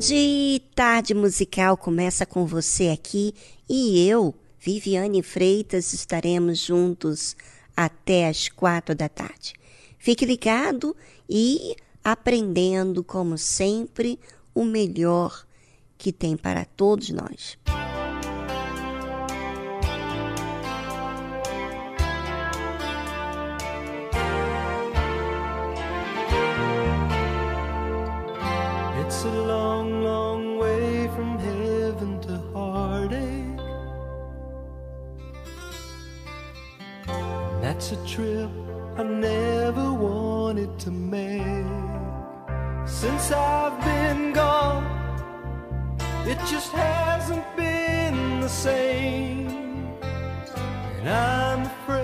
Tarde, tarde musical começa com você aqui e eu, Viviane Freitas, estaremos juntos até as quatro da tarde. Fique ligado e aprendendo, como sempre, o melhor que tem para todos nós. That's a trip I never wanted to make. Since I've been gone, it just hasn't been the same. And I'm afraid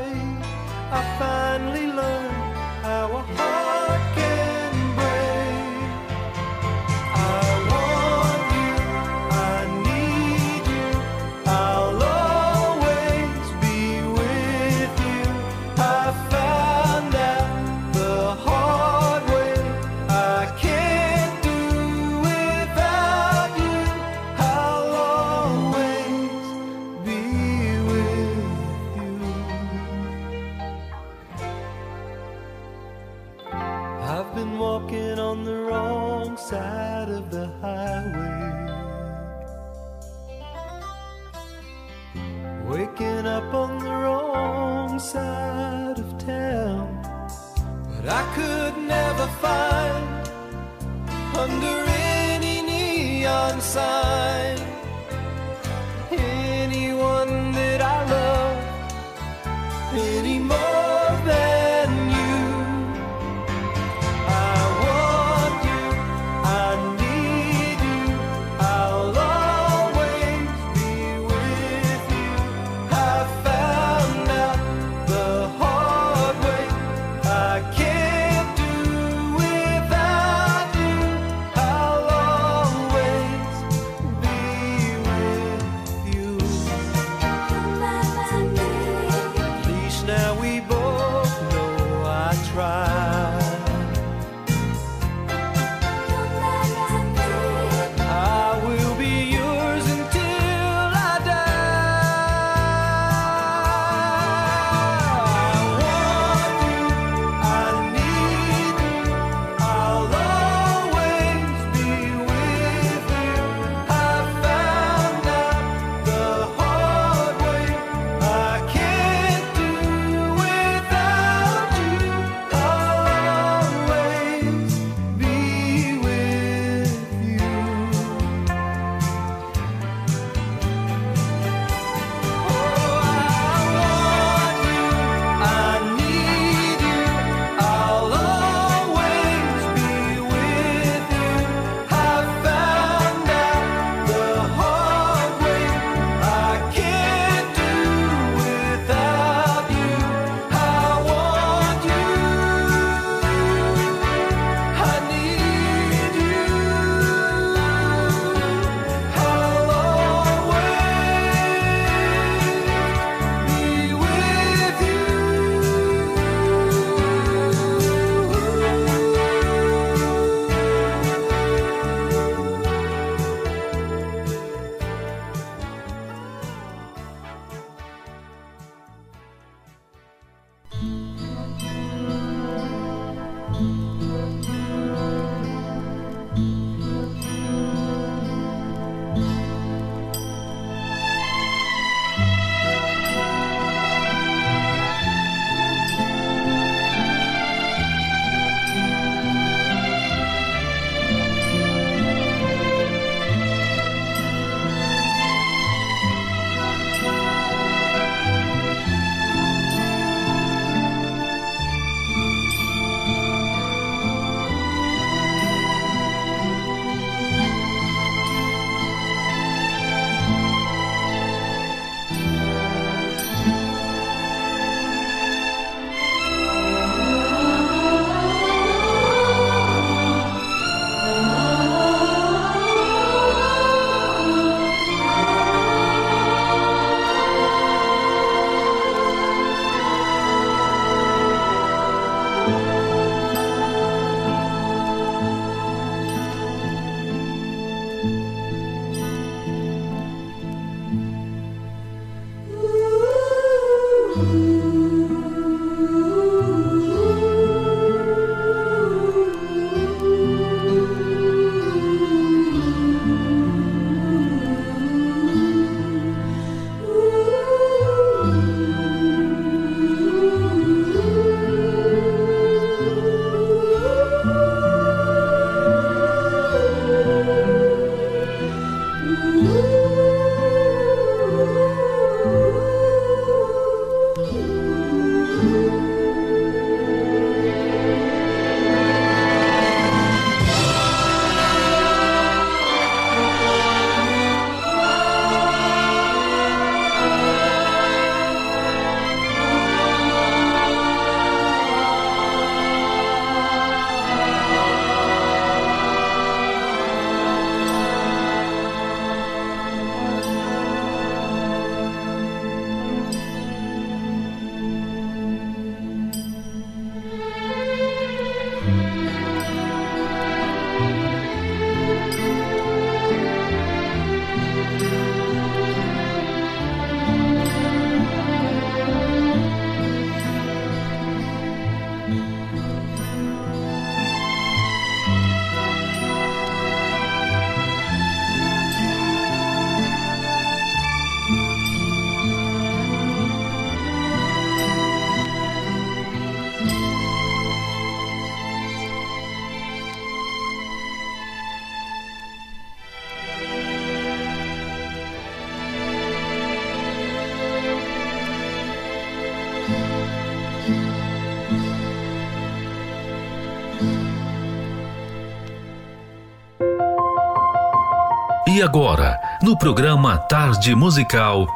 E agora, no programa Tarde Musical,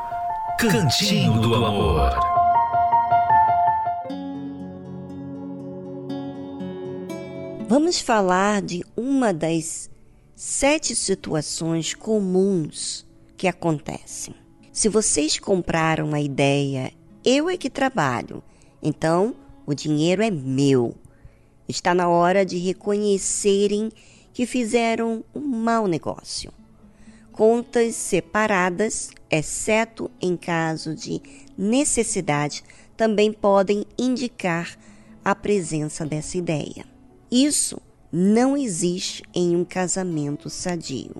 Cantinho do Amor. Vamos falar de uma das sete situações comuns que acontecem. Se vocês compraram a ideia, eu é que trabalho, então o dinheiro é meu. Está na hora de reconhecerem que fizeram um mau negócio contas separadas, exceto em caso de necessidade, também podem indicar a presença dessa ideia. Isso não existe em um casamento sadio.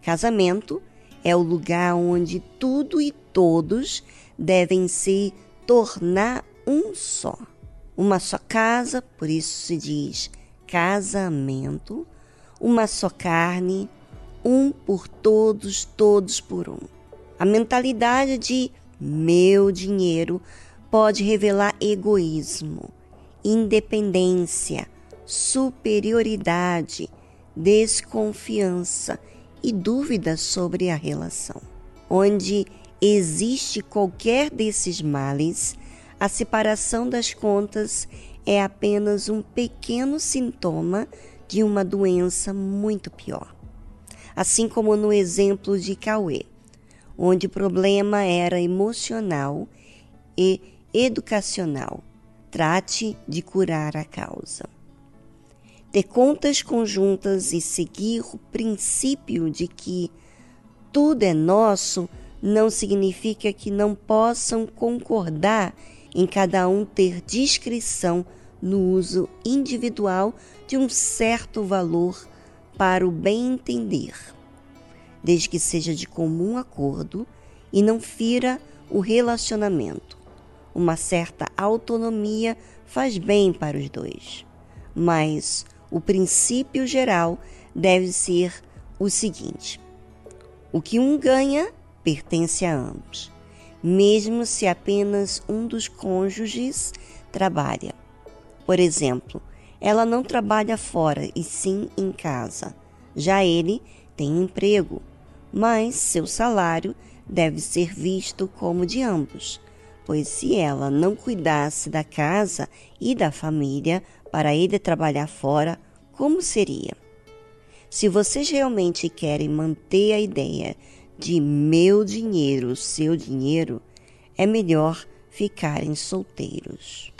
Casamento é o lugar onde tudo e todos devem se tornar um só. Uma só casa, por isso se diz casamento, uma só carne, um por todos, todos por um. A mentalidade de meu dinheiro pode revelar egoísmo, independência, superioridade, desconfiança e dúvida sobre a relação. Onde existe qualquer desses males, a separação das contas é apenas um pequeno sintoma de uma doença muito pior assim como no exemplo de Cauê, onde o problema era emocional e educacional. Trate de curar a causa. Ter contas conjuntas e seguir o princípio de que tudo é nosso não significa que não possam concordar em cada um ter discrição no uso individual de um certo valor para o bem entender, desde que seja de comum acordo e não fira o relacionamento. Uma certa autonomia faz bem para os dois, mas o princípio geral deve ser o seguinte: o que um ganha pertence a ambos, mesmo se apenas um dos cônjuges trabalha. Por exemplo, ela não trabalha fora e sim em casa. Já ele tem emprego, mas seu salário deve ser visto como de ambos, pois se ela não cuidasse da casa e da família para ele trabalhar fora, como seria? Se vocês realmente querem manter a ideia de meu dinheiro, seu dinheiro, é melhor ficarem solteiros.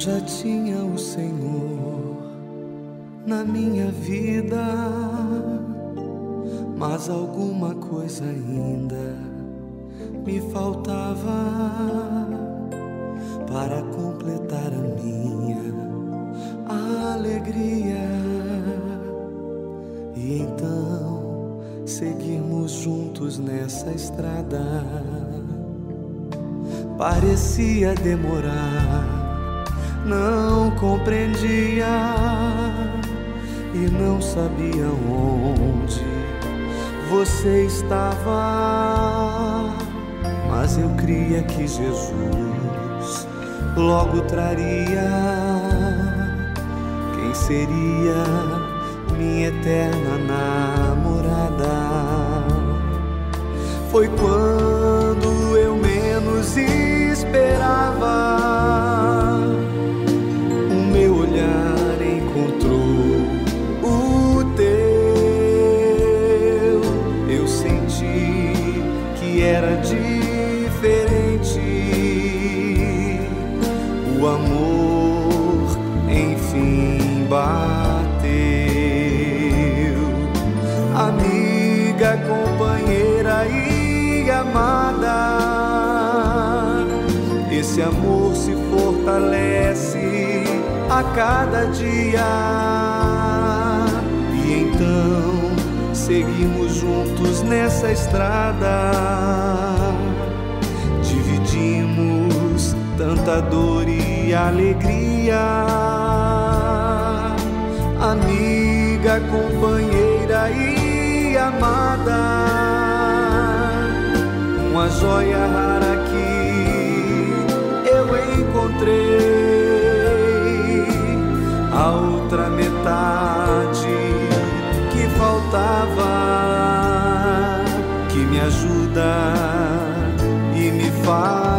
Já tinha o Senhor na minha vida, mas alguma coisa ainda me faltava para completar a minha alegria. E então seguirmos juntos nessa estrada. Parecia demorar não compreendia e não sabia onde você estava. Mas eu cria que Jesus logo traria quem seria minha eterna namorada. Foi quando eu menos esperava fortalece a cada dia. E então seguimos juntos nessa estrada. Dividimos tanta dor e alegria. Amiga, companheira e amada. Uma joia rara metade que faltava, que me ajuda e me faz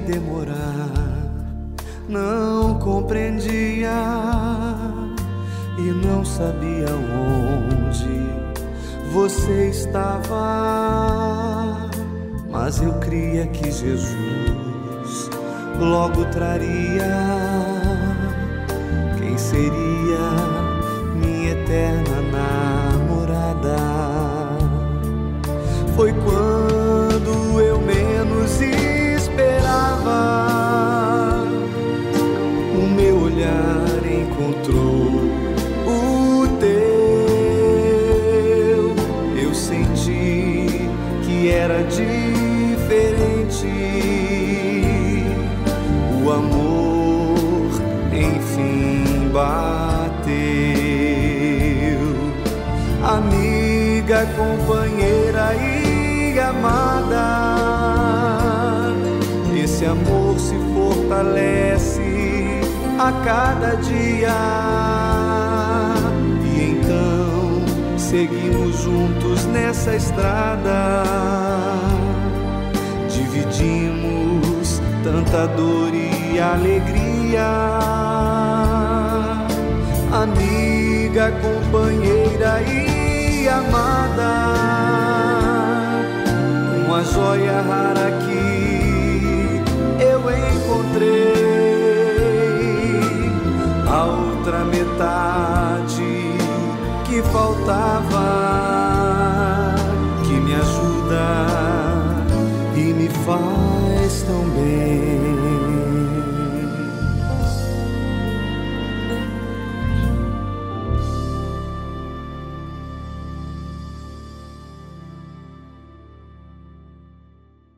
demorar, não compreendia e não sabia onde você estava. Mas eu cria que Jesus logo traria quem seria minha eterna Amiga, companheira e amada esse amor se fortalece a cada dia. E então seguimos juntos nessa estrada. Dividimos tanta dor e alegria. Amiga, companheira e amada. Uma joia rara que encontrei a outra metade que faltava,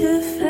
to fail.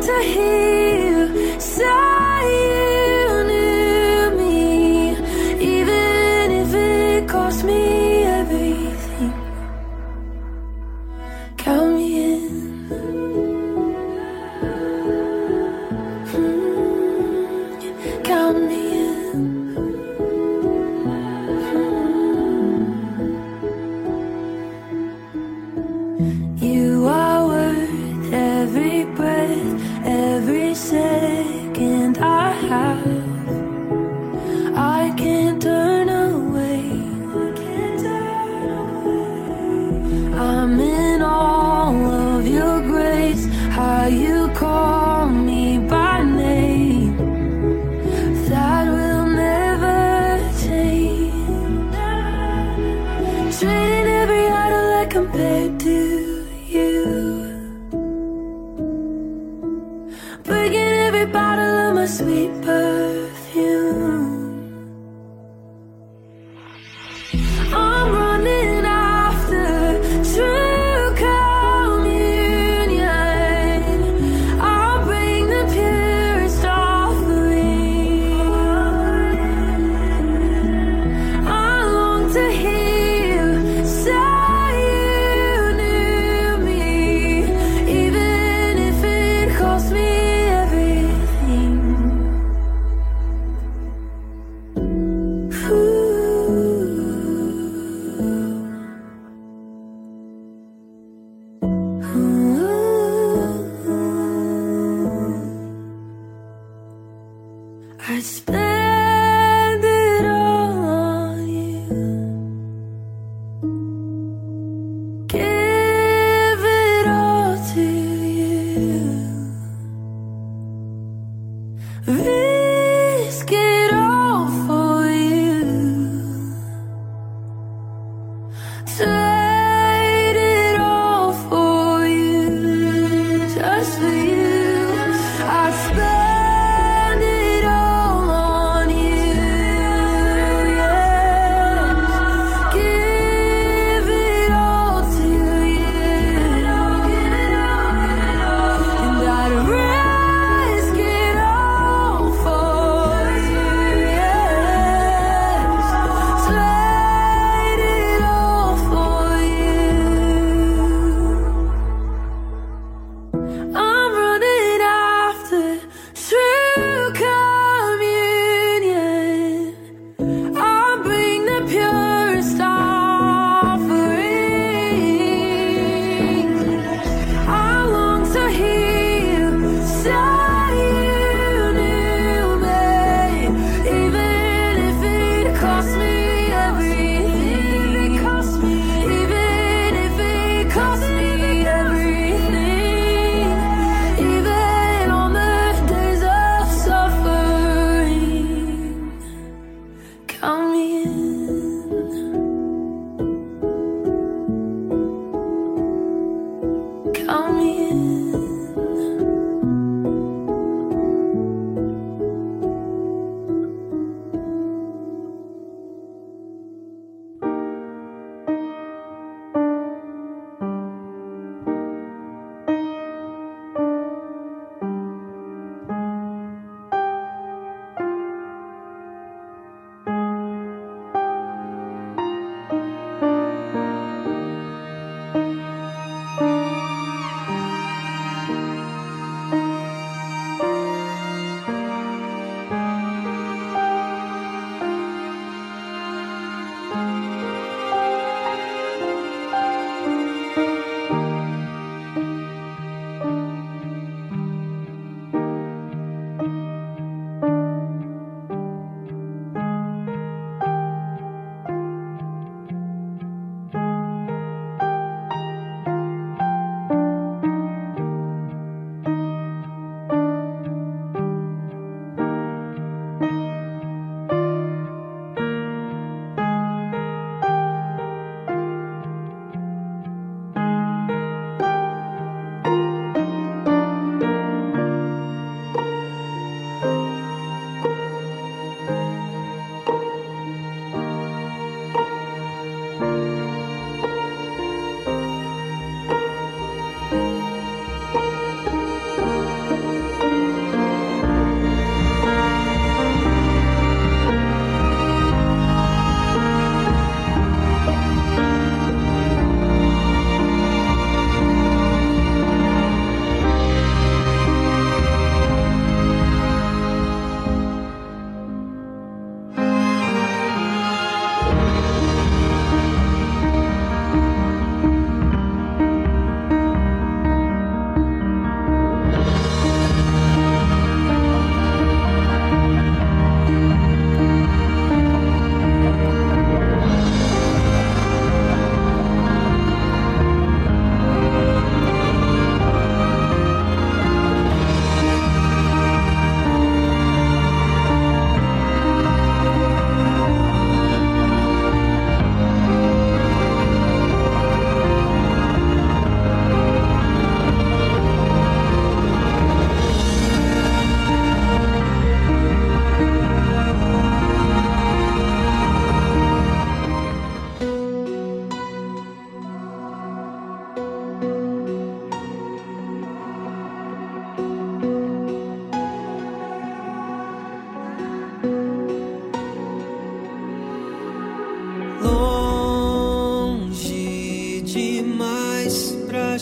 to hear.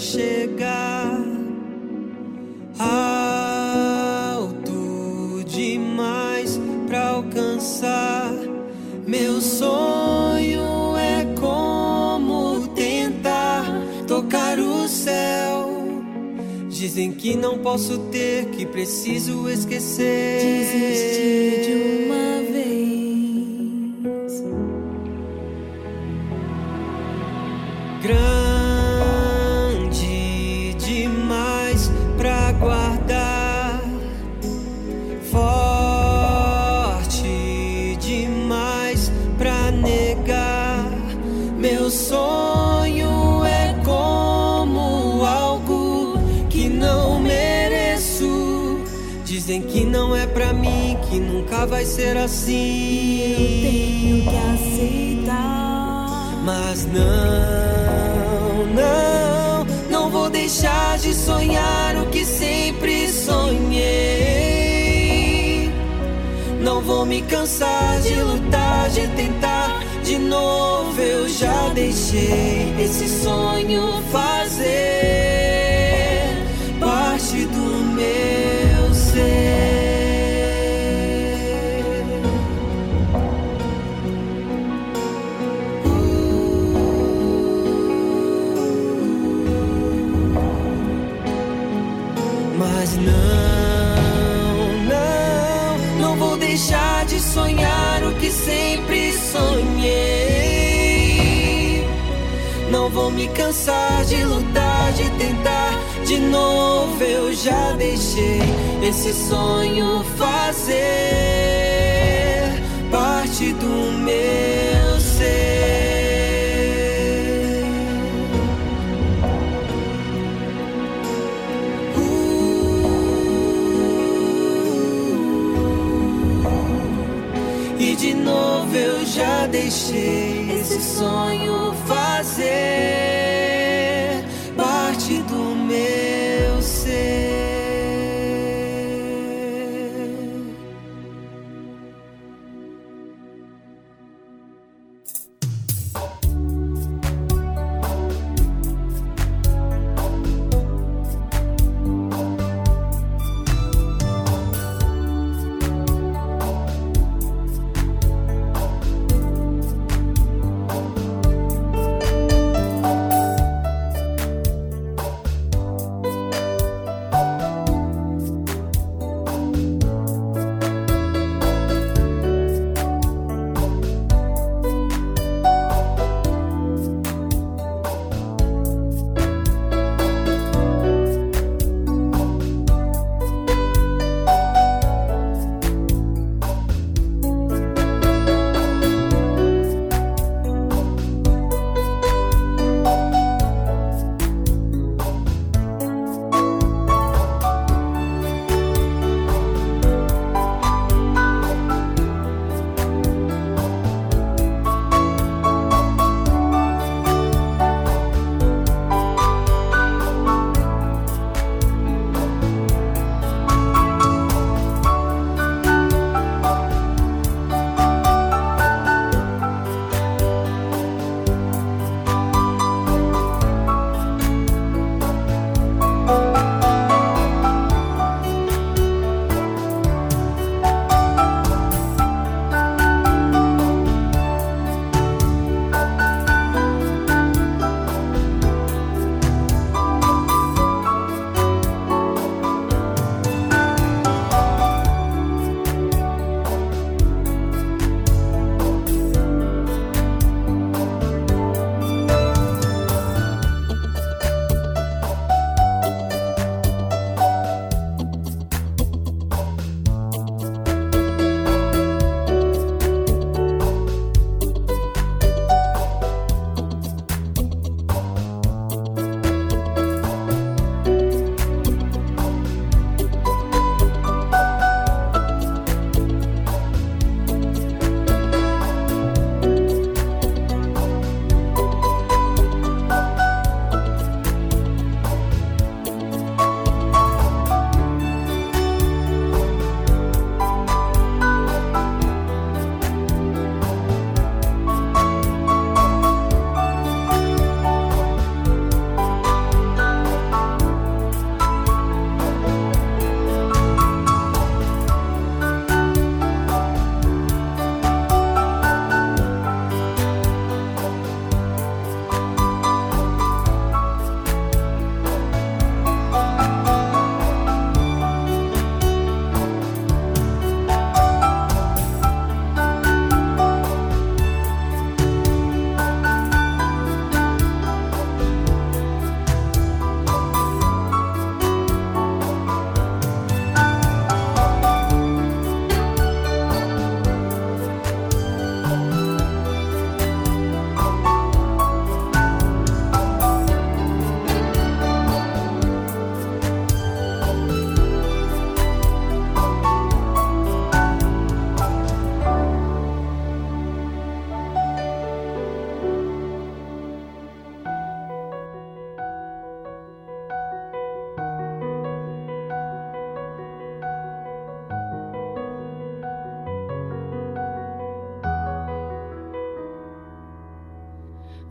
chegar alto demais para alcançar. Meu sonho é como tentar tocar o céu. Dizem que não posso ter que preciso esquecer. Desistir de um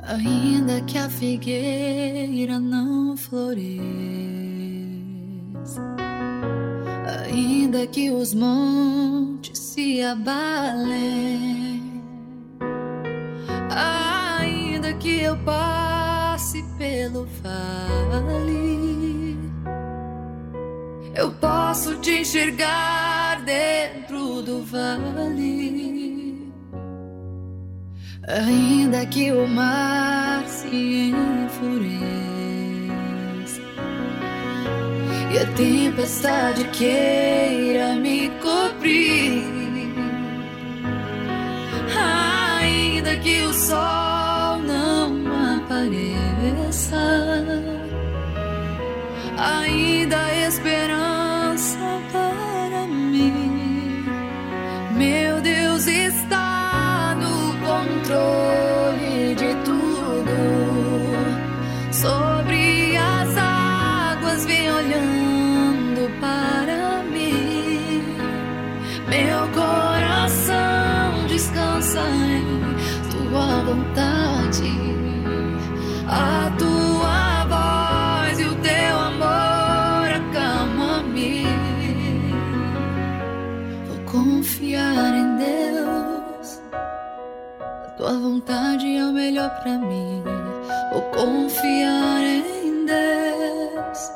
Ainda que a figueira não floresça, ainda que os montes se abalem, ainda que eu passe pelo vale, eu posso te enxergar dentro do vale. Ainda que o mar se enfureça e a tempestade queira me cobrir, ainda que o sol não apareça, ainda há melhor pra mim. Vou confiar em Deus.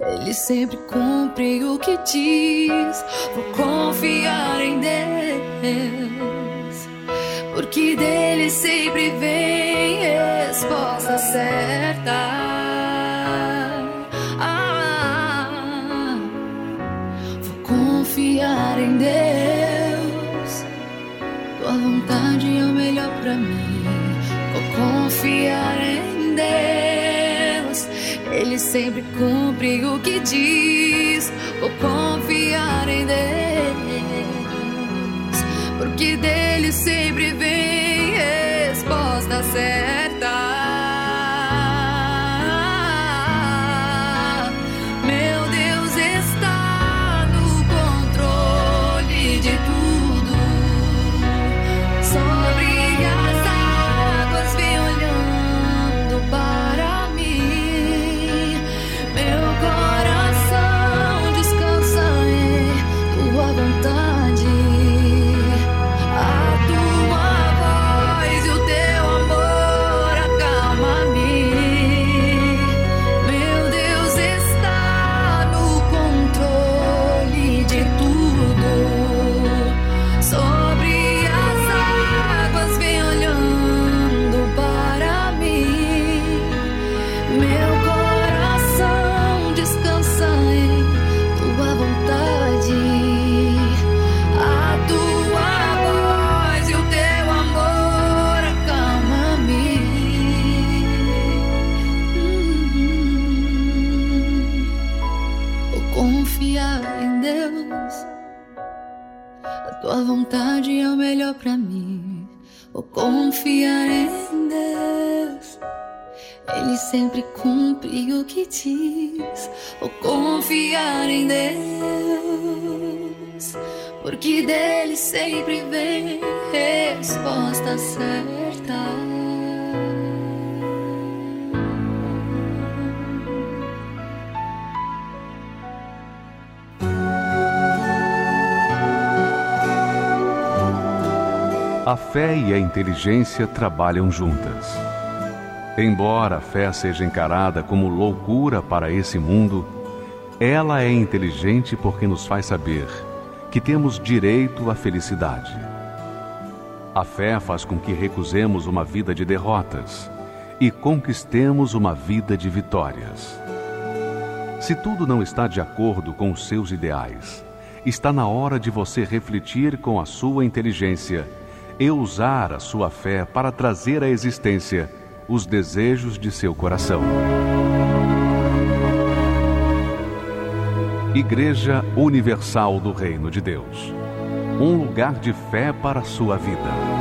Ele sempre cumpre o que diz. Vou confiar em Deus. Porque dele sempre vem resposta certa. Ah, confiar em Deus. Tua vontade é o melhor pra mim. Confiar em Deus. Ele sempre cumpre o que diz. Vou confiar em Deus. Porque dele sempre vem resposta certa. Sempre vem resposta certa. A fé e a inteligência trabalham juntas. Embora a fé seja encarada como loucura para esse mundo, ela é inteligente porque nos faz saber que temos direito à felicidade. A fé faz com que recusemos uma vida de derrotas e conquistemos uma vida de vitórias. Se tudo não está de acordo com os seus ideais, está na hora de você refletir com a sua inteligência e usar a sua fé para trazer à existência os desejos de seu coração. Igreja Universal do Reino de Deus um lugar de fé para a sua vida.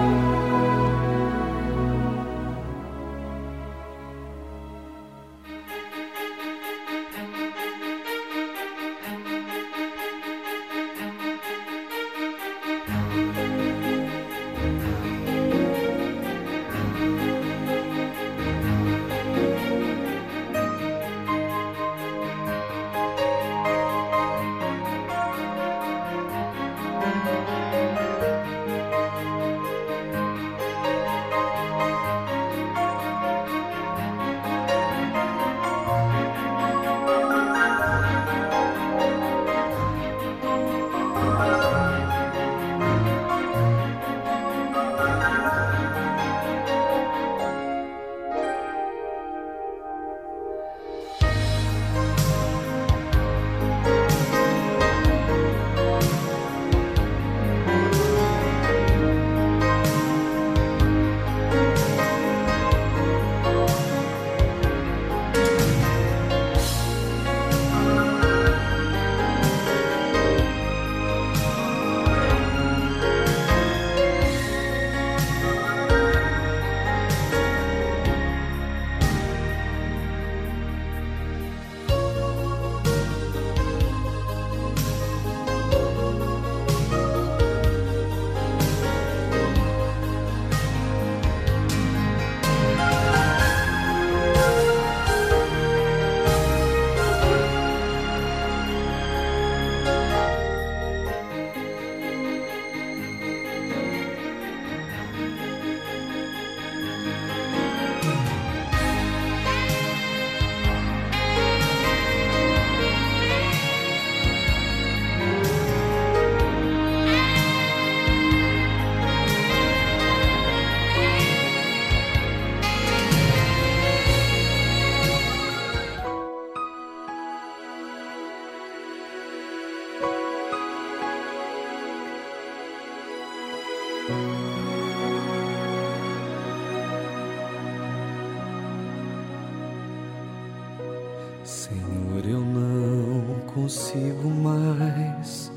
Consigo mais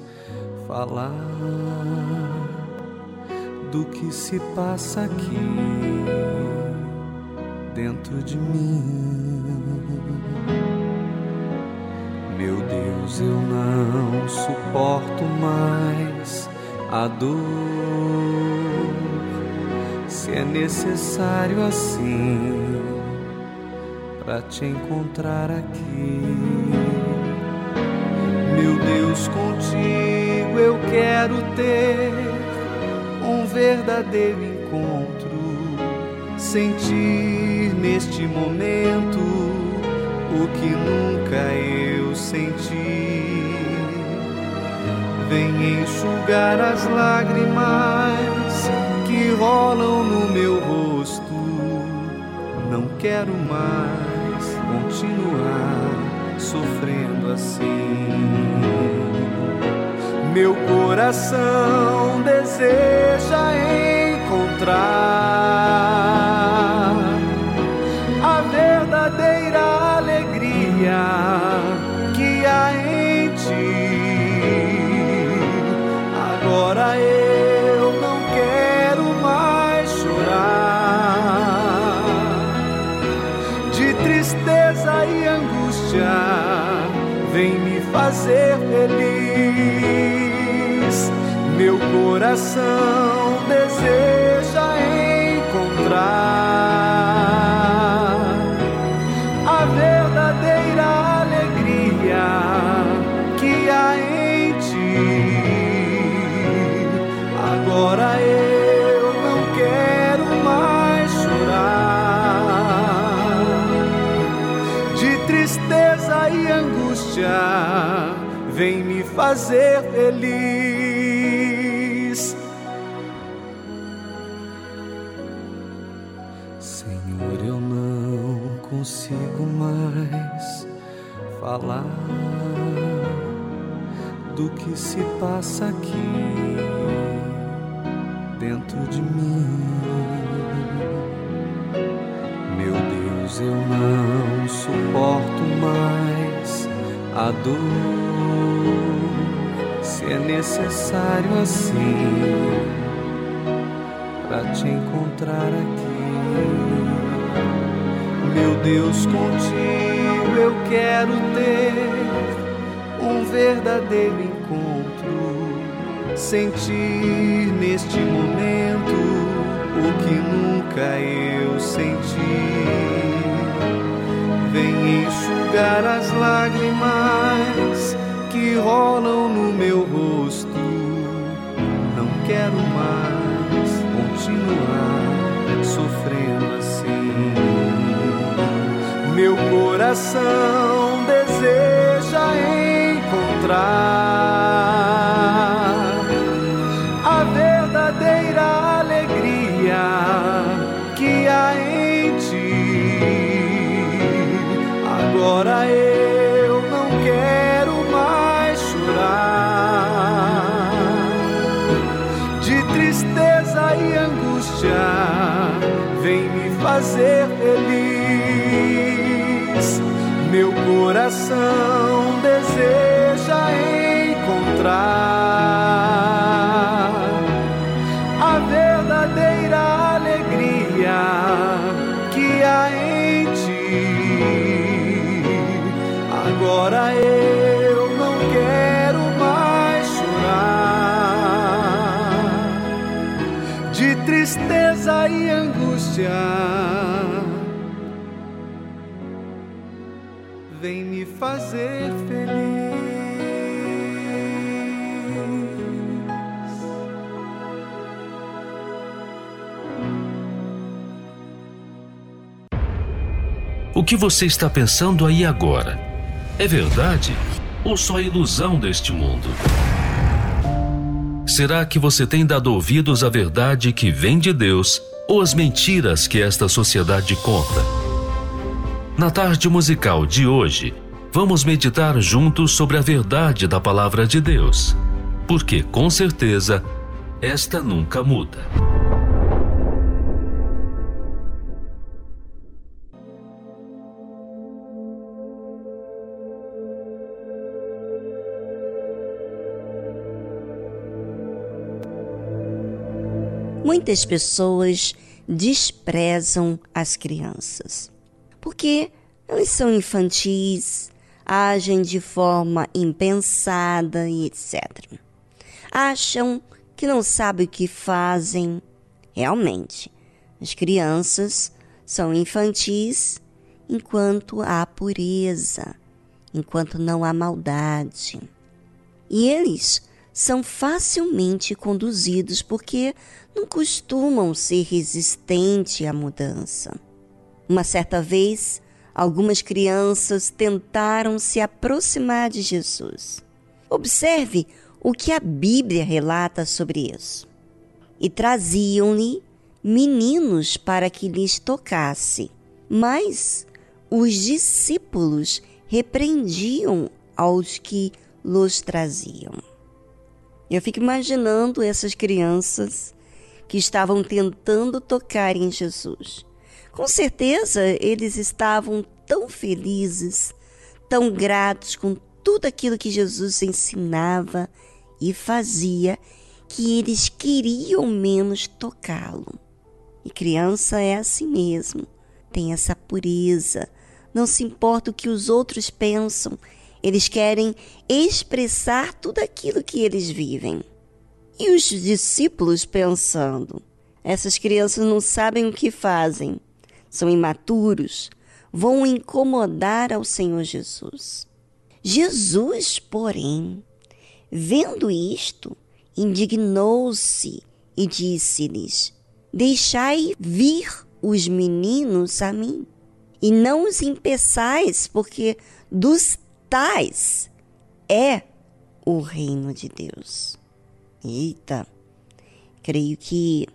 falar do que se passa aqui dentro de mim. Meu Deus, eu não suporto mais a dor. Se é necessário assim para te encontrar aqui. Meu Deus, contigo eu quero ter um verdadeiro encontro, sentir neste momento o que nunca eu senti. Vem enxugar as lágrimas que rolam no meu rosto. Não quero mais continuar sofrendo assim. Meu coração deseja encontrar fazer feliz. Meu coração deseja encontrar a verdadeira alegria que há em ti. Agora eu não quero mais chorar de tristeza e angústia. Fazer feliz. Senhor, eu não consigo mais falar do que se passa aqui dentro de mim. Meu Deus, eu não suporto mais a dor. É necessário assim para te encontrar aqui. Meu Deus, contigo eu quero ter um verdadeiro encontro, sentir neste momento o que nunca eu senti. Vem enxugar as lágrimas que rolam no meu rosto. Não quero mais continuar sofrendo assim. Meu coração deseja encontrar que você está pensando aí agora? É verdade ou só ilusão deste mundo? Será que você tem dado ouvidos à verdade que vem de Deus ou às mentiras que esta sociedade conta? Na tarde musical de hoje, vamos meditar juntos sobre a verdade da palavra de Deus, porque com certeza esta nunca muda. Muitas pessoas desprezam as crianças porque elas são infantis, agem de forma impensada e etc. Acham que não sabem o que fazem. Realmente, as crianças são infantis enquanto há pureza, enquanto não há maldade. E eles são facilmente conduzidos porque não costumam ser resistentes à mudança. Uma certa vez, algumas crianças tentaram se aproximar de Jesus. Observe o que a Bíblia relata sobre isso. E traziam-lhe meninos para que lhes tocasse. Mas os discípulos repreendiam aos que los traziam. Eu fico imaginando essas crianças que estavam tentando tocar em Jesus. Com certeza eles estavam tão felizes, tão gratos com tudo aquilo que Jesus ensinava e fazia, que eles queriam menos tocá-lo. E criança é assim mesmo, tem essa pureza, não se importa o que os outros pensam, eles querem expressar tudo aquilo que eles vivem. E os discípulos pensando: essas crianças não sabem o que fazem, são imaturos, vão incomodar ao Senhor Jesus. Jesus, porém, vendo isto, indignou-se e disse-lhes: Deixai vir os meninos a mim, e não os impeçais, porque dos tais é o reino de Deus. Eita, creio que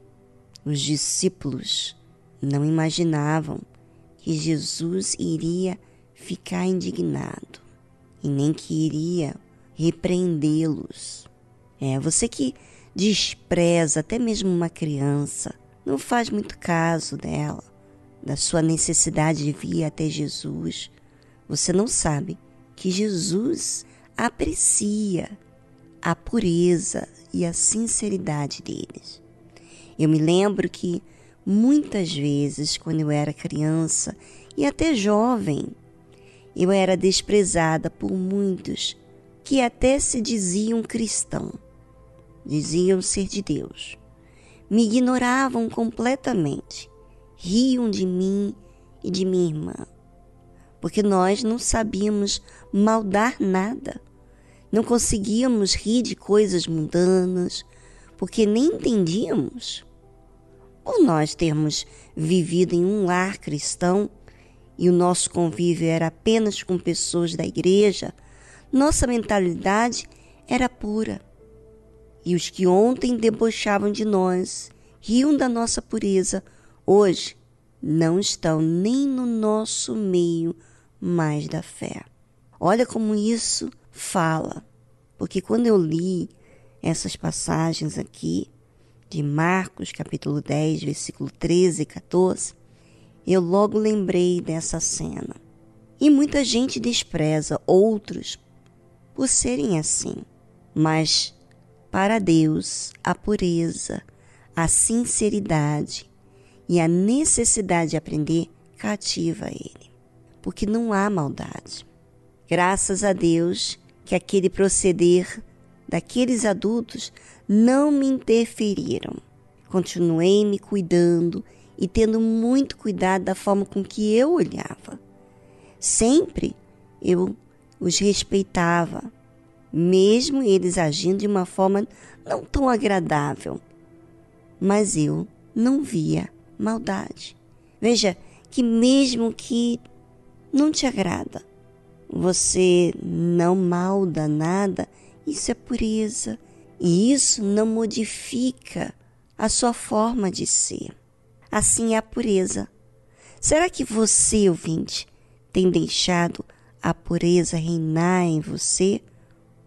os discípulos não imaginavam que Jesus iria ficar indignado e nem que iria repreendê-los. É, você que despreza até mesmo uma criança, não faz muito caso dela, da sua necessidade de vir até Jesus, você não sabe que Jesus aprecia a pureza e a sinceridade deles. Eu me lembro que muitas vezes, quando eu era criança e até jovem, eu era desprezada por muitos que até se diziam cristão, diziam ser de Deus. Me ignoravam completamente, riam de mim e de minha irmã porque nós não sabíamos maldar nada. Não conseguíamos rir de coisas mundanas, porque nem entendíamos. Por nós termos vivido em um lar cristão e o nosso convívio era apenas com pessoas da igreja, nossa mentalidade era pura. E os que ontem debochavam de nós, riam da nossa pureza, hoje não estão nem no nosso meio mais da fé. Olha como isso fala, porque quando eu li essas passagens aqui de Marcos, capítulo 10, versículo 13 e 14, eu logo lembrei dessa cena. E muita gente despreza outros por serem assim, mas para Deus a pureza, a sinceridade e a necessidade de aprender cativa ele porque não há maldade. Graças a Deus que aquele proceder daqueles adultos não me interferiram. Continuei me cuidando e tendo muito cuidado da forma com que eu olhava. Sempre eu os respeitava, mesmo eles agindo de uma forma não tão agradável. Mas eu não via maldade. Veja que mesmo que não te agrada, você não malda nada, isso é pureza. E isso não modifica a sua forma de ser. Assim é a pureza. Será que você, ouvinte, tem deixado a pureza reinar em você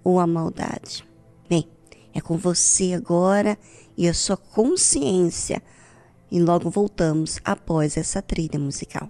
ou a maldade? Bem, é com você agora e a sua consciência. E logo voltamos após essa trilha musical.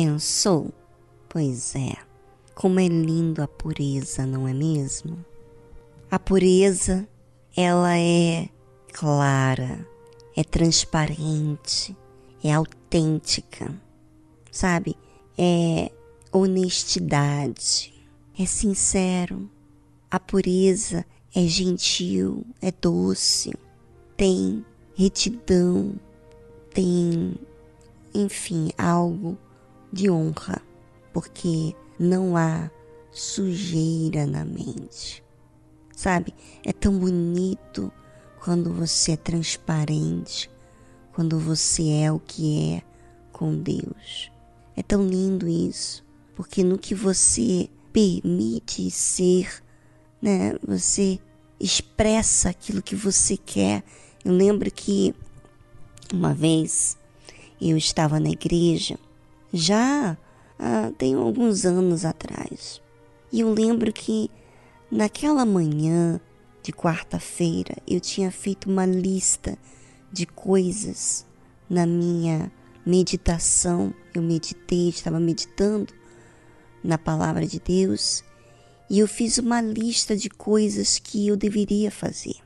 Pensou? Pois é. Como é lindo a pureza, não é mesmo? A pureza, ela é clara, é transparente, é autêntica, sabe? É honestidade, é sincero. A pureza é gentil, é doce, tem retidão, tem, enfim, algo de honra, porque não há sujeira na mente. Sabe? É tão bonito quando você é transparente, quando você é o que é com Deus. É tão lindo isso, porque no que você permite ser, né, você expressa aquilo que você quer. Eu lembro que uma vez eu estava na igreja, já ah, tem alguns anos atrás, e eu lembro que naquela manhã de quarta-feira eu tinha feito uma lista de coisas na minha meditação. Eu meditei, estava meditando na palavra de Deus e eu fiz uma lista de coisas que eu deveria fazer,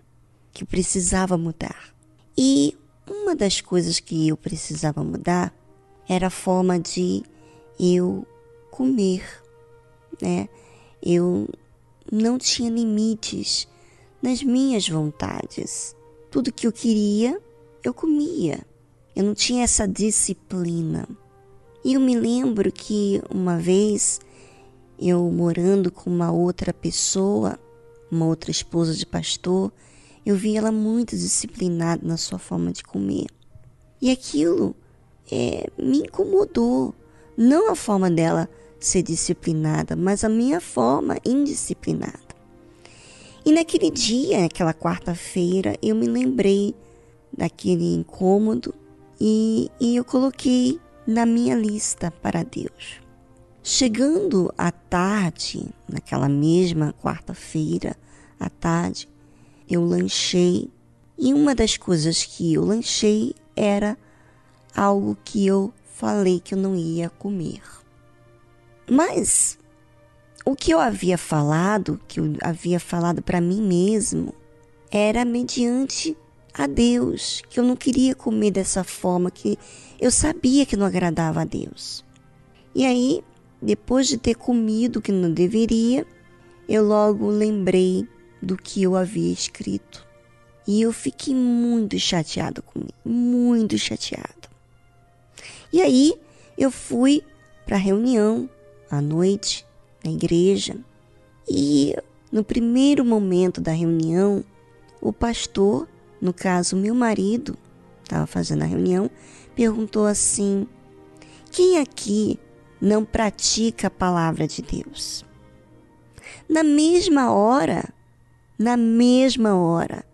que eu precisava mudar. E uma das coisas que eu precisava mudar era a forma de eu comer, né? Eu não tinha limites nas minhas vontades. Tudo que eu queria, eu comia. Eu não tinha essa disciplina. E eu me lembro que uma vez eu morando com uma outra pessoa, uma outra esposa de pastor, eu vi ela muito disciplinada na sua forma de comer. E aquilo é, me incomodou. Não a forma dela ser disciplinada, mas a minha forma indisciplinada. E naquele dia, aquela quarta-feira, eu me lembrei daquele incômodo e, e eu coloquei na minha lista para Deus. Chegando à tarde, naquela mesma quarta-feira, à tarde, eu lanchei e uma das coisas que eu lanchei era algo que eu falei que eu não ia comer. Mas o que eu havia falado, que eu havia falado para mim mesmo, era mediante a Deus, que eu não queria comer dessa forma, que eu sabia que não agradava a Deus. E aí, depois de ter comido o que não deveria, eu logo lembrei do que eu havia escrito. E eu fiquei muito chateado comigo, muito chateado. E aí eu fui para a reunião à noite na igreja e no primeiro momento da reunião, o pastor, no caso meu marido, estava fazendo a reunião, perguntou assim: Quem aqui não pratica a palavra de Deus? Na mesma hora, na mesma hora,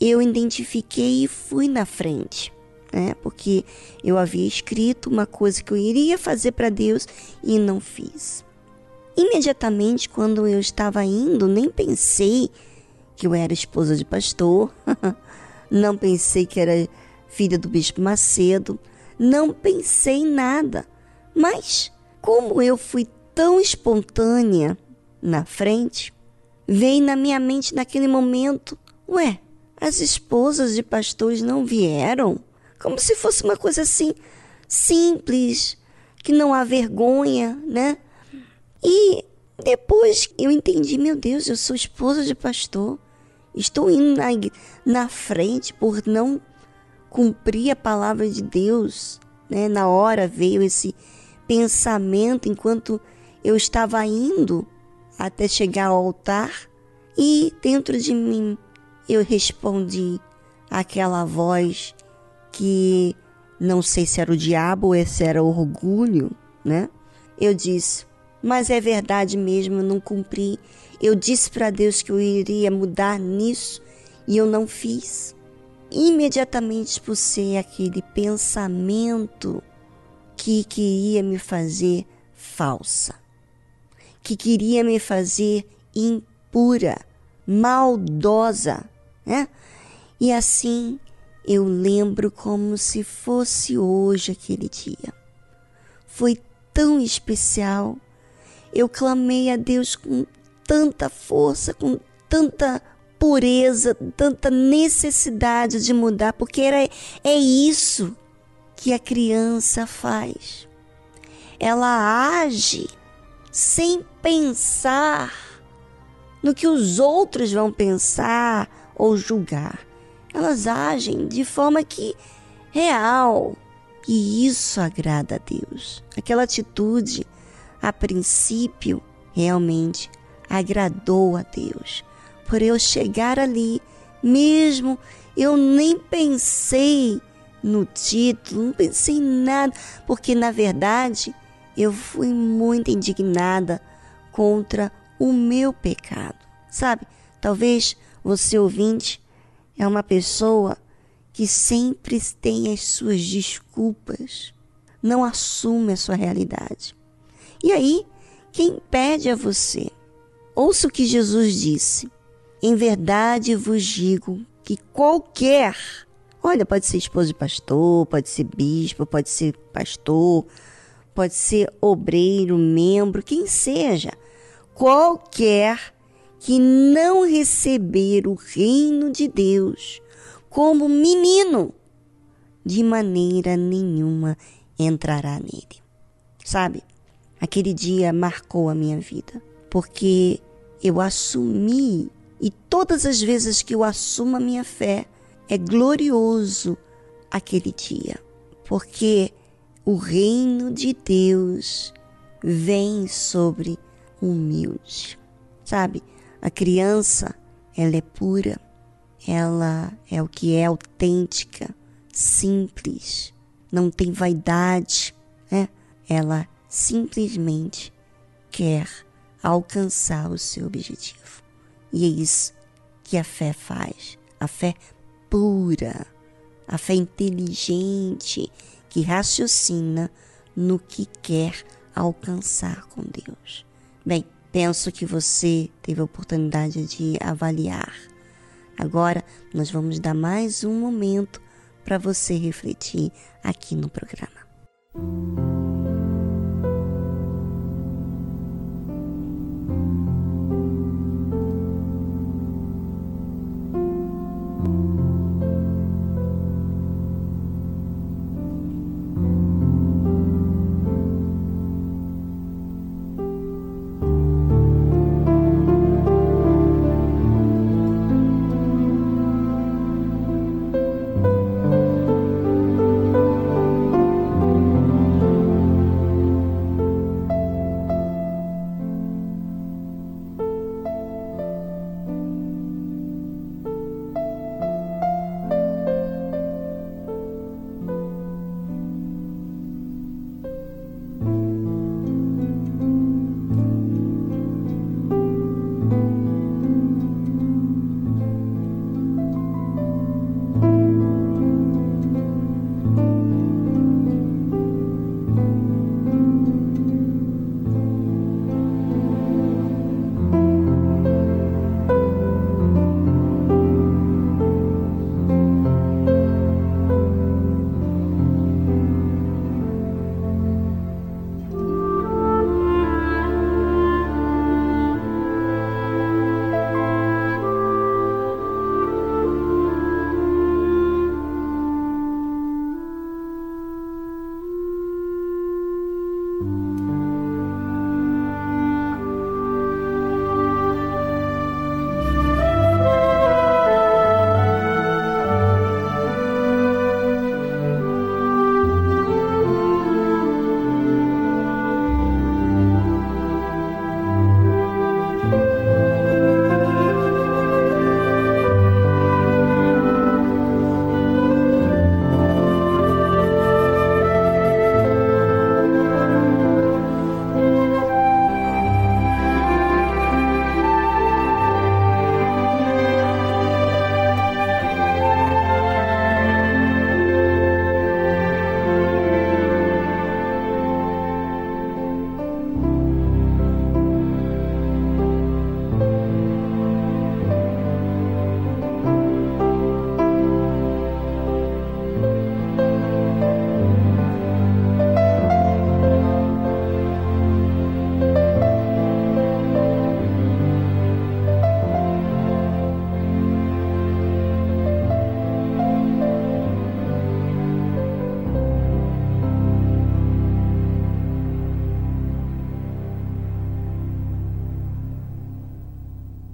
eu identifiquei e fui na frente, né? Porque eu havia escrito uma coisa que eu iria fazer para Deus e não fiz. Imediatamente, quando eu estava indo, nem pensei que eu era esposa de pastor, não pensei que era filha do bispo Macedo, não pensei em nada. Mas, como eu fui tão espontânea na frente, Veio na minha mente naquele momento: ué, as esposas de pastores não vieram? Como se fosse uma coisa assim simples, que não há vergonha, né? E depois eu entendi: meu Deus, eu sou esposa de pastor, estou indo na, na frente por não cumprir a palavra de Deus. Né? Na hora veio esse pensamento enquanto eu estava indo até chegar ao altar e dentro de mim eu respondi aquela voz que não sei se era o diabo ou se era orgulho, né? Eu disse: "Mas é verdade mesmo, eu não cumpri. Eu disse para Deus que eu iria mudar nisso e eu não fiz." Imediatamente expulsei aquele pensamento que queria me fazer falsa que queria me fazer impura, maldosa, né? E assim eu lembro como se fosse hoje aquele dia. Foi tão especial. Eu clamei a Deus com tanta força, com tanta pureza, tanta necessidade de mudar, porque era, é isso que a criança faz. Ela age sem pensar no que os outros vão pensar ou julgar. Elas agem de forma que real. E isso agrada a Deus. Aquela atitude, a princípio, realmente agradou a Deus. Por eu chegar ali, mesmo eu nem pensei no título, não pensei em nada, porque na verdade eu fui muito indignada contra o meu pecado. Sabe? Talvez você ouvinte é uma pessoa que sempre tem as suas desculpas, não assume a sua realidade. E aí, quem pede a você? Ouça o que Jesus disse. Em verdade vos digo que qualquer, olha, pode ser esposo de pastor, pode ser bispo, pode ser pastor, pode ser obreiro, membro, quem seja, qualquer que não receber o reino de Deus como menino, de maneira nenhuma entrará nele. Sabe? Aquele dia marcou a minha vida, porque eu assumi, e todas as vezes que eu assumo a minha fé, é glorioso aquele dia, porque o reino de Deus vem sobre humilde. Sabe? A criança, ela é pura, ela é o que é autêntica, simples, não tem vaidade, né? Ela simplesmente quer alcançar o seu objetivo. E é isso que a fé faz. A fé pura, a fé inteligente, que raciocina no que quer alcançar com Deus. Bem, penso que você teve a oportunidade de avaliar Agora nós vamos dar mais um momento para você refletir aqui no programa.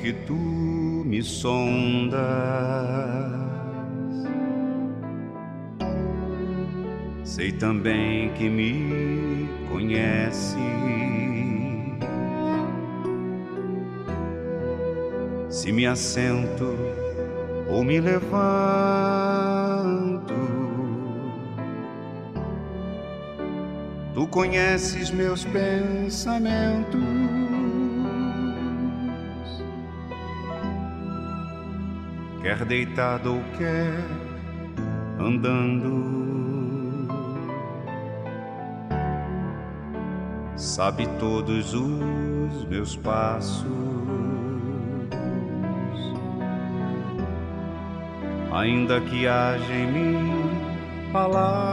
Que tu me sondas. Sei também que me conheces. Se me assento ou me levanto, tu conheces meus pensamentos. Quer deitado ou quer andando. Sabe todos os meus passos. ainda que haja em mim palavras.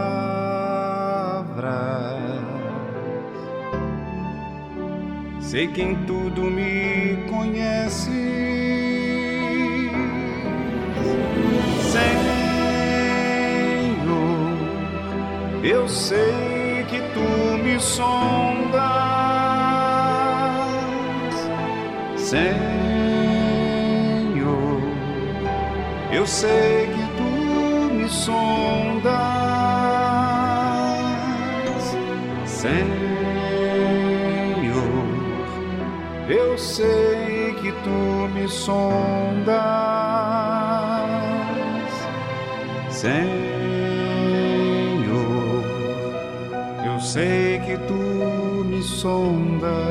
Sei que em tudo me conheces, Senhor. Eu sei que tu me sondas, Senhor. Eu sei que tu me sondas, Senhor. Eu sei que tu me sondas, Senhor. Eu sei que tu me sondas.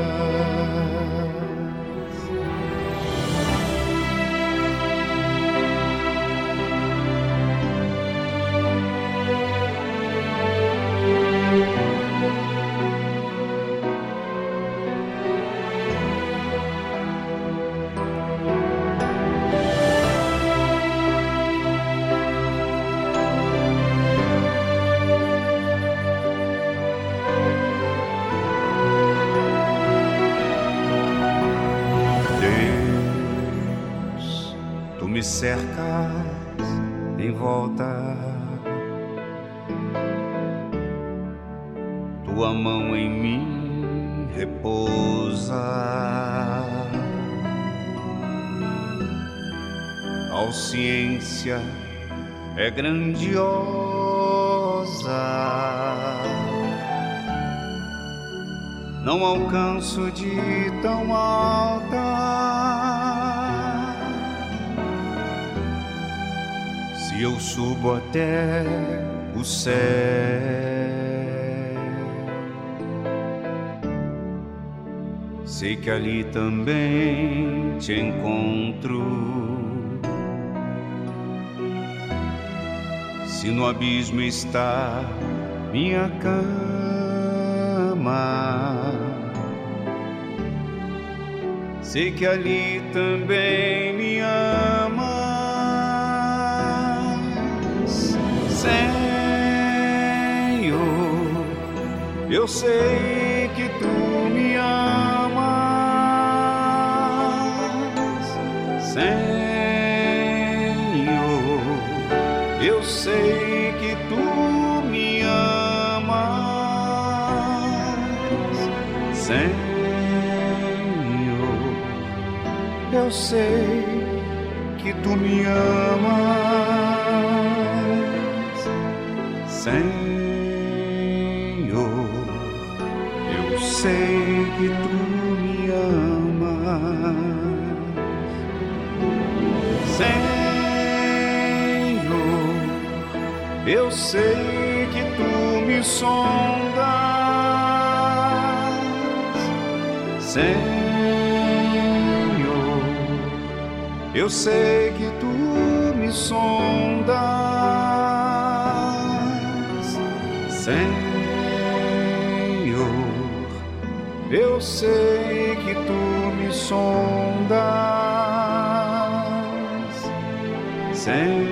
Volta. Tua mão em mim repousa. A ciência é grandiosa. Não alcanço de tão alta e eu subo até o céu. Sei que ali também te encontro. Se no abismo está minha cama, sei que ali também me ama. Eu sei que tu me amas, Senhor. Eu sei que tu me amas, Senhor. Eu sei que tu me amas, sei que tu me sondas, Senhor. Eu sei que tu me sondas, Senhor. Eu sei que tu me sondas, Senhor.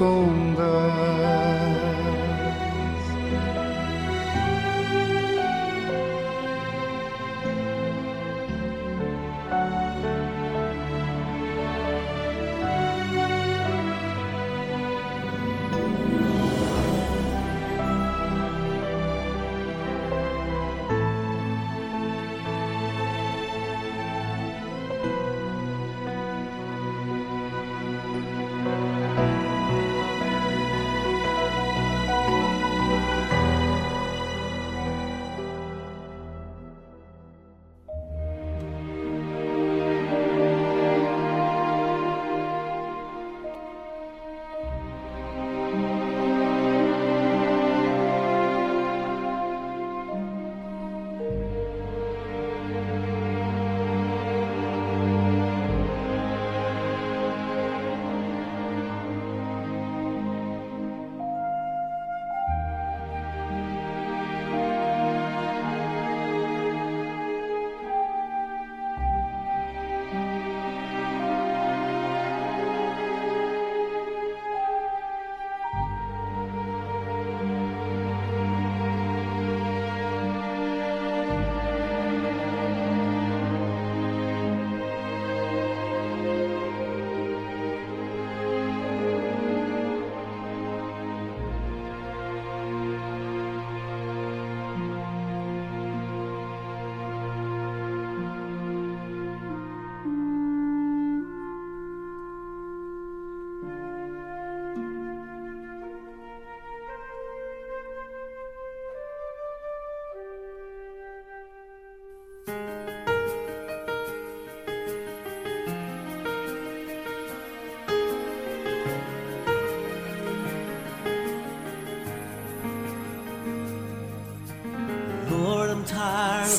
Me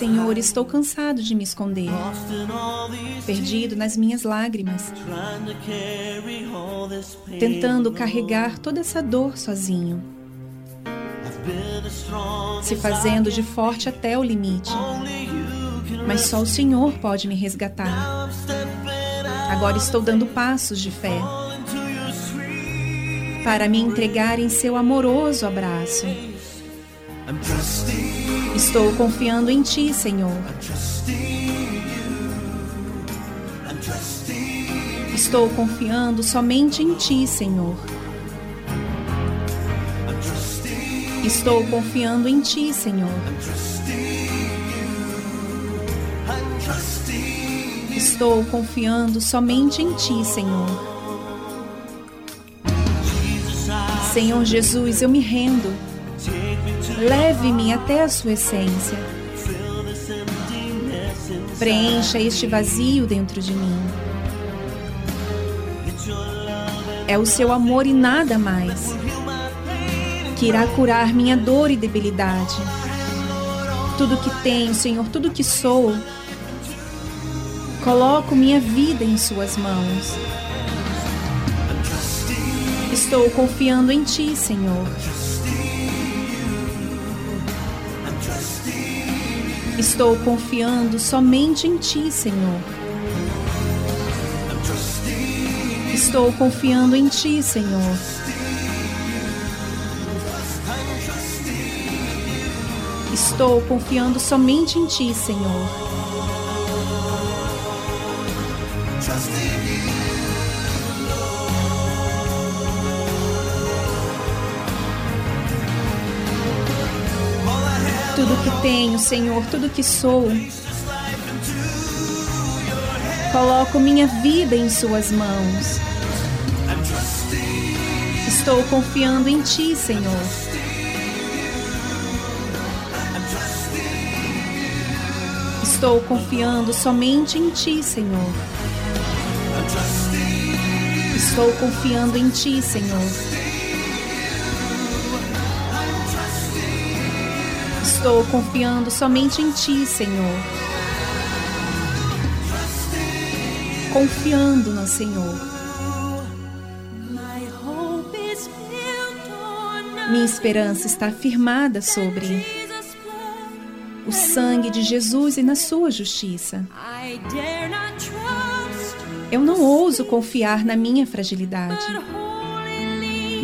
Senhor, estou cansado de me esconder, perdido nas minhas lágrimas, tentando carregar toda essa dor sozinho, se fazendo de forte até o limite. Mas só o Senhor pode me resgatar. Agora estou dando passos de fé para me entregar em seu amoroso abraço. Estou confiando em Ti, Senhor. Estou confiando somente em Ti, Senhor. Estou confiando em Ti, Senhor. Estou confiando somente em Ti, Senhor. Senhor Jesus, eu me rendo. Leve-me até a sua essência. Preencha este vazio dentro de mim. É o seu amor e nada mais que irá curar minha dor e debilidade. Tudo que tenho, Senhor, tudo que sou, coloco minha vida em Suas mãos. Estou confiando em Ti, Senhor. Estou confiando somente em Ti, Senhor. Estou confiando em Ti, Senhor. Estou confiando somente em Ti, Senhor. Tudo que tenho, Senhor, tudo que sou, coloco minha vida em Suas mãos. Estou confiando em Ti, Senhor. Estou confiando somente em Ti, Senhor. Estou confiando em Ti, Senhor. Estou confiando somente em Ti, Senhor. Confiando no Senhor. Minha esperança está firmada sobre o sangue de Jesus e na sua justiça. Eu não ouso confiar na minha fragilidade,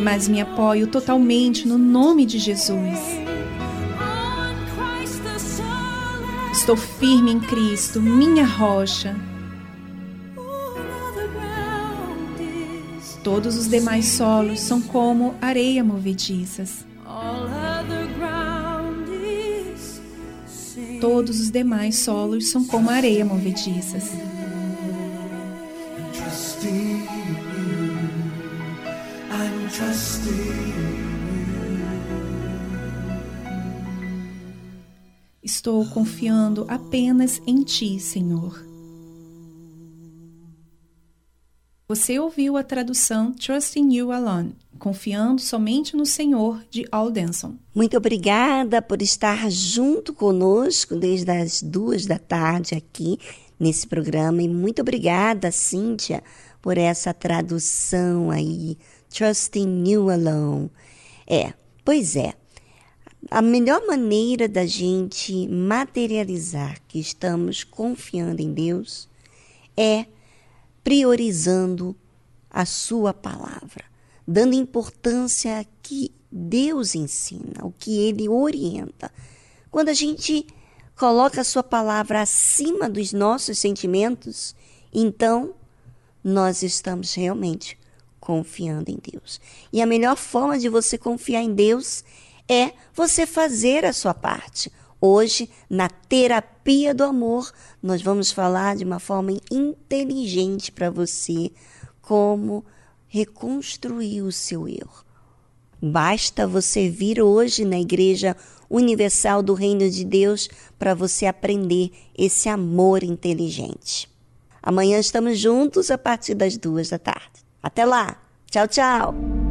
mas me apoio totalmente no nome de Jesus. Firme em Cristo, minha rocha. Todos os demais solos são como areia movediças. Todos os demais solos são como areia movediças. Estou confiando apenas em Ti, Senhor. Você ouviu a tradução Trusting You Alone, Confiando Somente no Senhor, de Aldenson. Muito obrigada por estar junto conosco desde as duas da tarde aqui nesse programa. E muito obrigada, Cíntia, por essa tradução aí, Trusting You Alone. É, pois é. A melhor maneira da gente materializar que estamos confiando em Deus é priorizando a Sua palavra, dando importância que Deus ensina, o que Ele orienta. Quando a gente coloca a Sua palavra acima dos nossos sentimentos, então nós estamos realmente confiando em Deus. E a melhor forma de você confiar em Deus é você fazer a sua parte. Hoje, na terapia do amor, nós vamos falar de uma forma inteligente para você como reconstruir o seu erro. Basta você vir hoje na Igreja Universal do Reino de Deus para você aprender esse amor inteligente. Amanhã estamos juntos a partir das duas da tarde. Até lá! Tchau, tchau!